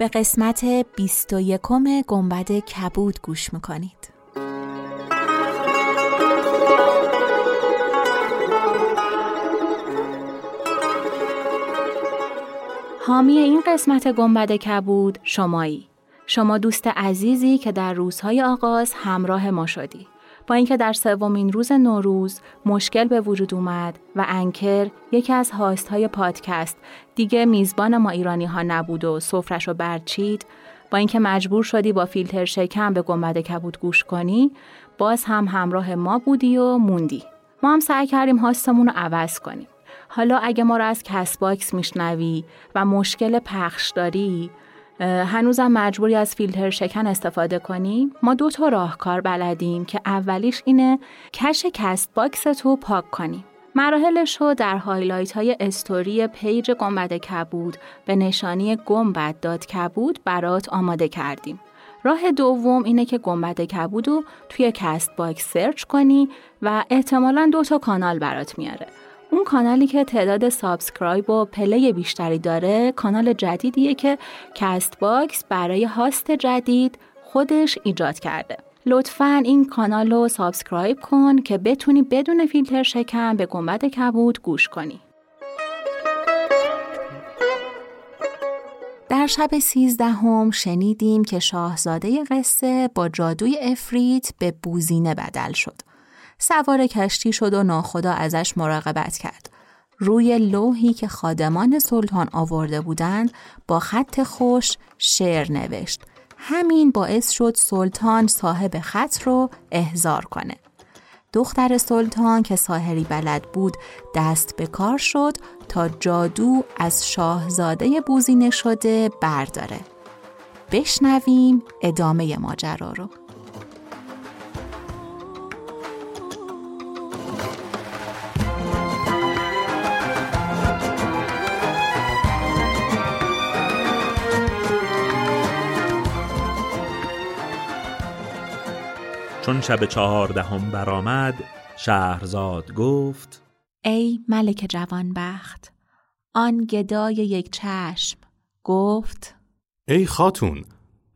به قسمت 21 گنبد کبود گوش می‌کنید. حامی این قسمت گنبد کبود شمایی. شما دوست عزیزی که در روزهای آغاز همراه ما شدی. با اینکه در سومین روز نوروز مشکل به وجود اومد و انکر یکی از هاست های پادکست دیگه میزبان ما ایرانی ها نبود و سفرش رو برچید با اینکه مجبور شدی با فیلتر شکن به گنبد کبود گوش کنی باز هم همراه ما بودی و موندی. ما هم سعی کردیم host مون رو عوض کنیم. حالا اگه ما رو از کست باکس میشنوی و مشکل پخش داری هنوزم مجبوری از فیلتر شکن استفاده کنی ما دو تا راهکار بلدیم که اولیش اینه که کست باکس تو پاک کنی مراحلش رو در highlight های story page گنبد کبود به نشانی گنبد dot کبود برات آماده کردیم. راه دوم اینه که گنبد کبود رو توی کست باکس search کنی و احتمالا دو تا کانال برات میاره. اون کانالی که تعداد subscribe و play بیشتری داره کانال جدیدیه که کست باکس برای host جدید خودش ایجاد کرده. لطفا این کانال رو subscribe کن که بتونی بدون فیلتر شکن به گنبد کبود گوش کنی. در شب سیزدهم شنیدیم که شاهزاده قصه با جادوی عفریت به بوزینه بدل شد. سوار کشتی شد و ناخدا ازش مراقبت کرد. روی لوحی که خادمان سلطان آورده بودند با خط خوش شعر نوشت. همین باعث شد سلطان صاحب خط رو احضار کنه. دختر سلطان که ساحری بلد بود دست به کار شد تا جادو از شاهزاده بوزینه شده برداره. بشنویم ادامه ماجرا رو. چون شب چهاردهم برآمد شهرزاد گفت ای ملک جوانبخت آن گدای یک چشم گفت ای خاتون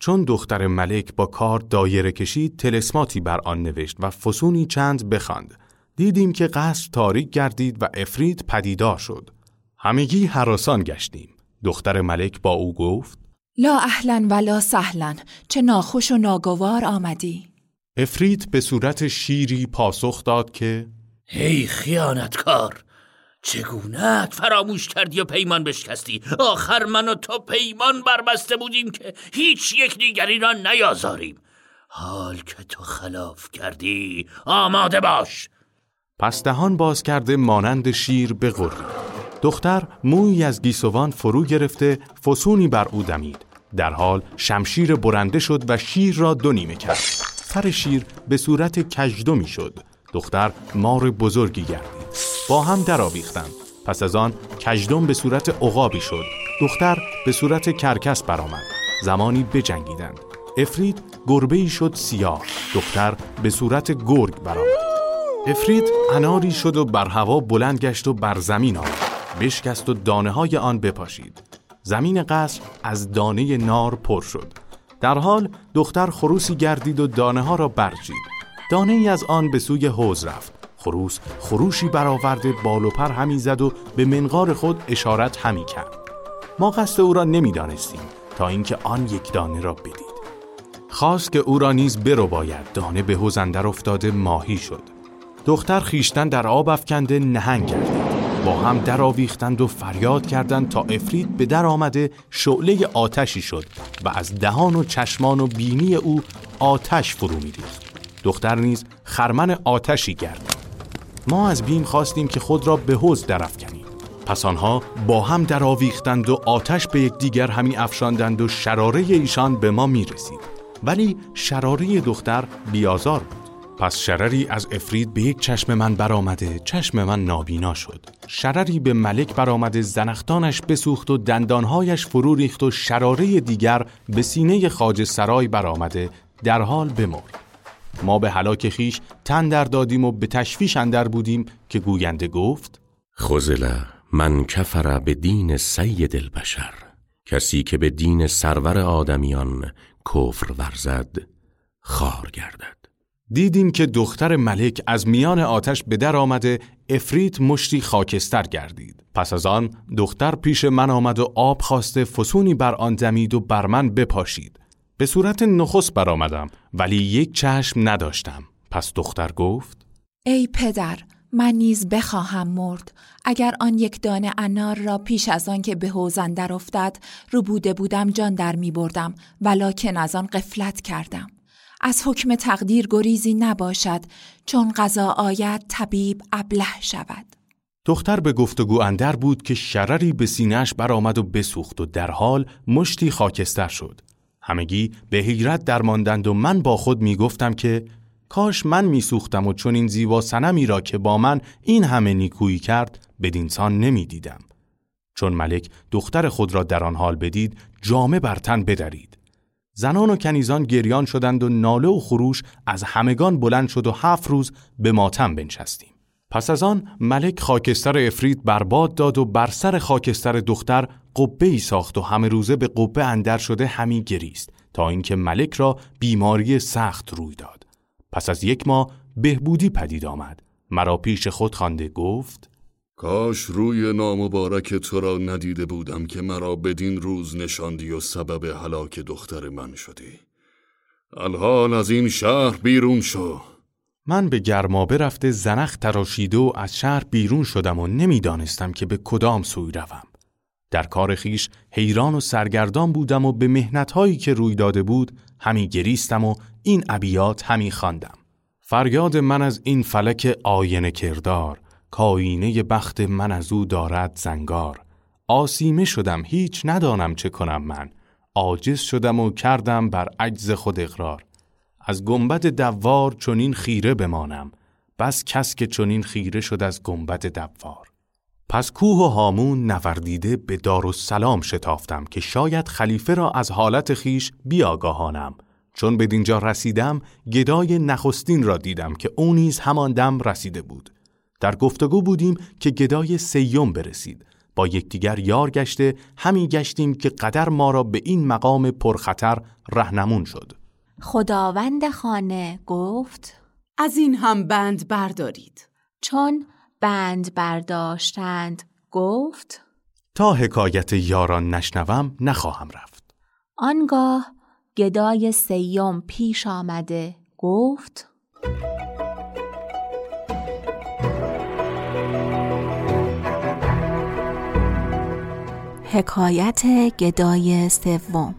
چون دختر ملک با کار دایره کشید تلسماتی بر آن نوشت و فسونی چند بخواند. دیدیم که قصد تاریک گردید و افرید پدیدار شد. همگی حراسان گشتیم. دختر ملک با او گفت لا اهلا ولا سهلا چه ناخوش و ناگوار آمدی. افریت به صورت شیری پاسخ داد که ای خیانتکار چگونه فراموش کردی و پیمان بشکستی؟ آخر من و تو پیمان بربسته بودیم که هیچ یک دیگری را نیازاریم. حال که تو خلاف کردی آماده باش! پس دهان باز کرده مانند شیر بغرید دختر موی از گیسوان فرو گرفته فسونی بر او دمید. در حال شمشیر برنده شد و شیر را دو نیمه کرد. سر شیر به صورت کجدو شد دختر مار بزرگی گردید. با هم درآویختند پس از آن کجدم به صورت عقابی شد. دختر به صورت کرکس برآمد. زمانی بجنگیدند. افرید گربه ای شد سیاه. دختر به صورت گرگ برآمد. افرید اناری شد و بر هوا بلند گشت و بر زمین آمد. بشکست و دانه های آن بپاشید. زمین قصر از دانه نار پر شد. در حال دختر خروسی گردید و دانه ها را برچید دانه ای از آن به سوی حوز رفت. خروس خروشی برآورده بال و پر همی زد و به منقار خود اشارت همی کرد. ما قصد او را نمی‌دانستیم تا اینکه آن یک دانه را بدید. خواست که او را نیز برو باید دانه به حوز اندر افتاده ماهی شد. دختر خیشتن در آب افکنده نهنگ گردید. با هم در آویختند و فریاد کردند تا افرید به در آمده شعله آتشی شد و از دهان و چشمان و بینی او آتش فرو میریخت دختر نیز خرمن آتشی گرد ما از بیم خواستیم که خود را به حوز درف کنیم پس آنها با هم درآویختند و آتش به یکدیگر همی افشاندند و شراره ایشان به ما می رسید. ولی شراره دختر بیازار بود. پس شرری از افرید به یک چشم من برآمده. چشم من نابینا شد. شرری به ملک برآمده زنختانش بسوخت و دندانهایش فرو ریخت و شراره دیگر به سینه خاج سرای برآمده. در حال بمرد. ما به هلاک خیش تن در دادیم و به تشویش اندر بودیم که گوینده گفت خزله من کفر به دین سید البشر. کسی که به دین سرور آدمیان کفر ورزد خار گردد. دیدیم که دختر ملک از میان آتش به در آمده افریت مشتی خاکستر گردید. پس از آن دختر پیش من آمد و آب خواسته فسونی بر آن دمید و بر من بپاشید. به صورت نخست برآمدم ولی یک چشم نداشتم. پس دختر گفت ای پدر من نیز بخواهم مرد. اگر آن یک دانه انار را پیش از آن که به حوزن در افتد رو بوده بودم جان در می بردم ولکن از آن قفلت کردم. از حکم تقدیر گریزی نباشد چون غذا آید طبیب ابله شود دختر به گفتگو اندر بود که شرری به سینهش برآمد و بسوخت و در حال مشتی خاکستر شد همگی به حیرت درماندند و من با خود می گفتم که کاش من می سوختم و چون این زیبا سنمی را که با من این همه نیکویی کرد بدینسان نمی دیدم. چون ملک دختر خود را در آن حال بدید جامه بر تن بدرید. زنان و کنیزان گریان شدند و ناله و خروش از همگان بلند شد و هفت روز به ماتم بنشستیم. پس از آن ملک خاکستر افرید برباد داد و بر سر خاکستر دختر قبه ای ساخت و همه روزه به قبه اندر شده همی گریست تا اینکه ملک را بیماری سخت روی داد. پس از یک ماه بهبودی پدید آمد. مرا پیش خود خوانده گفت کاش روی نامبارک تو را ندیده بودم که مرا بدین روز نشاندی و سبب هلاک دختر من شدی. الحال از این شهر بیرون شو. من به گرمابه رفته زنخ تراشیده و از شهر بیرون شدم و نمی‌دانستم که به کدام سوی روم. در کار خیش حیران و سرگردان بودم و به مهنتهایی که روی داده بود همی گریستم و این ابیات همی خواندم. فریاد من از این فلک آینه کردار کاینه بخت من از او دارد زنگار. آسیمه شدم هیچ ندانم چه کنم من. عاجز شدم و کردم بر عجز خود اقرار. از گنبد دوار چنین خیره بمانم بس کس که چنین خیره شد از گنبد دوار. پس کوه و هامون نوردیده به دار و سلام شتافتم که شاید خلیفه را از حالت خیش بیاگاهانم. چون به دینجا رسیدم گدای نخستین را دیدم که او نیز همان دم رسیده بود. در گفتگو بودیم که گدای سیوم برسید. با یکدیگر یار گشته همی گشتیم که قدر ما را به این مقام پرخطر رهنمون شد. خداوند خانه گفت از این هم بند بردارید. چون بند برداشتند گفت تا حکایت یاران نشنوم نخواهم رفت. آنگاه گدای سیوم پیش آمده گفت حکایت گدای سوم.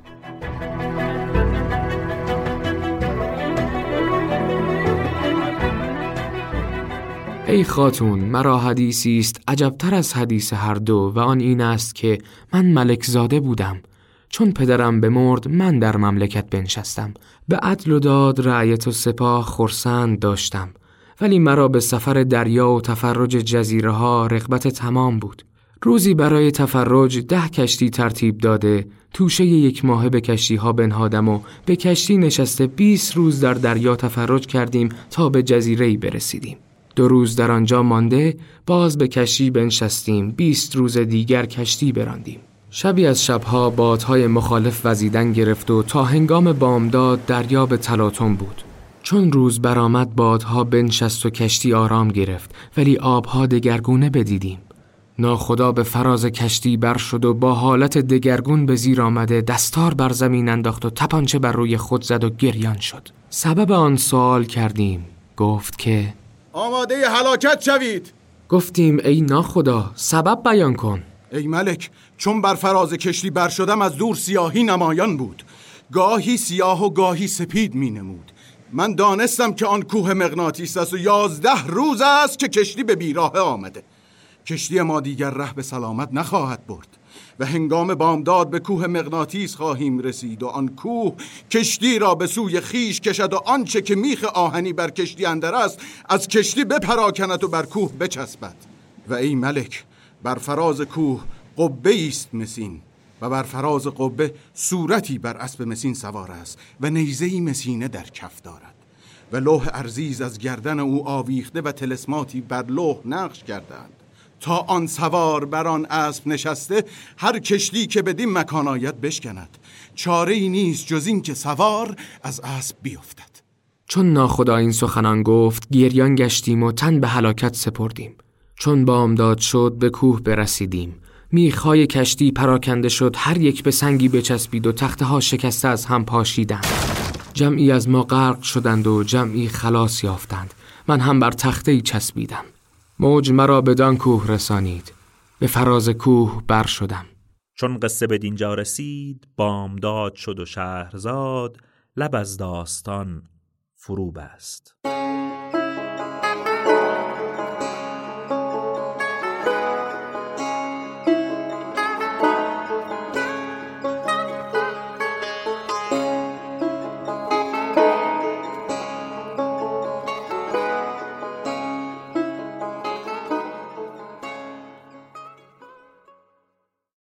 ای خاتون مرا حدیثی است عجبتر از حدیث هر دو و آن این است که من ملک زاده بودم. چون پدرم بمرد من در مملکت بنشستم. به عدل و داد رعیت و سپاه خرسند داشتم. ولی مرا به سفر دریا و تفرج جزیره ها رغبت تمام بود. روزی برای تفرج ده کشتی ترتیب داده توشه یک ماهه به کشتی ها بنهادم و به کشتی نشسته 20 روز در دریا تفرج کردیم تا به جزیره برسیدیم. دو روز در آنجا مانده باز به کشتی بنشستیم 20 روز دیگر کشتی براندیم. شبی از شبها بادهای مخالف وزیدن گرفت و تا هنگام بامداد دریا به تلاطم بود. چون روز برآمد بادها بنشست و کشتی آرام گرفت ولی آبها دگرگونه بدیدیم. ناخدا به فراز کشتی بر شد و با حالت دگرگون به زیر آمده دستار بر زمین انداخت و تپانچه بر روی خود زد و گریان شد. سبب آن سوال کردیم. گفت که آماده هلاکت شوید. گفتیم ای ناخدا سبب بیان کن. ای ملک چون بر فراز کشتی بر شدم از دور سیاهی نمایان بود. گاهی سیاه و گاهی سپید می نمود. من دانستم که آن کوه مغناطیس است و یازده روز است که کشتی به بیراه آمده. کشتی ما دیگر ره به سلامت نخواهد برد و هنگام بامداد به کوه مغناطیس خواهیم رسید و آن کوه کشتی را به سوی خیش کشد و آنچه که میخ آهنی بر کشتی اندر است از کشتی بپراکند و بر کوه بچسبد. و ای ملک بر فراز کوه قبه است مسین و بر فراز قبه صورتی بر اسب مسین سوار است و نیزه مسینه در کف دارد. و لوح ارزیز از گردن او آویخته و تلسماتی بر لوح نقش کردند تا آن سوار بر آن اسب نشسته هر کشتی که بدین مکان آید بشکند. چاره ای نیست جز این که سوار از اسب بیفتد. چون ناخدا این سخنان گفت گریان گشتیم و تن به هلاکت سپردیم. چون بامداد شد به کوه برسیدیم. میخهای کشتی پراکنده شد هر یک به سنگی بچسبید و تخته ها شکسته از هم پاشیدند. جمعی از ما غرق شدند و جمعی خلاص یافتند. من هم بر تخته ای چسبیدم. موج مرا بدان کوه رسانید. به فراز کوه بر شدم. چون قصه به دینجا رسید بامداد شد و شهرزاد لب از داستان فرو بست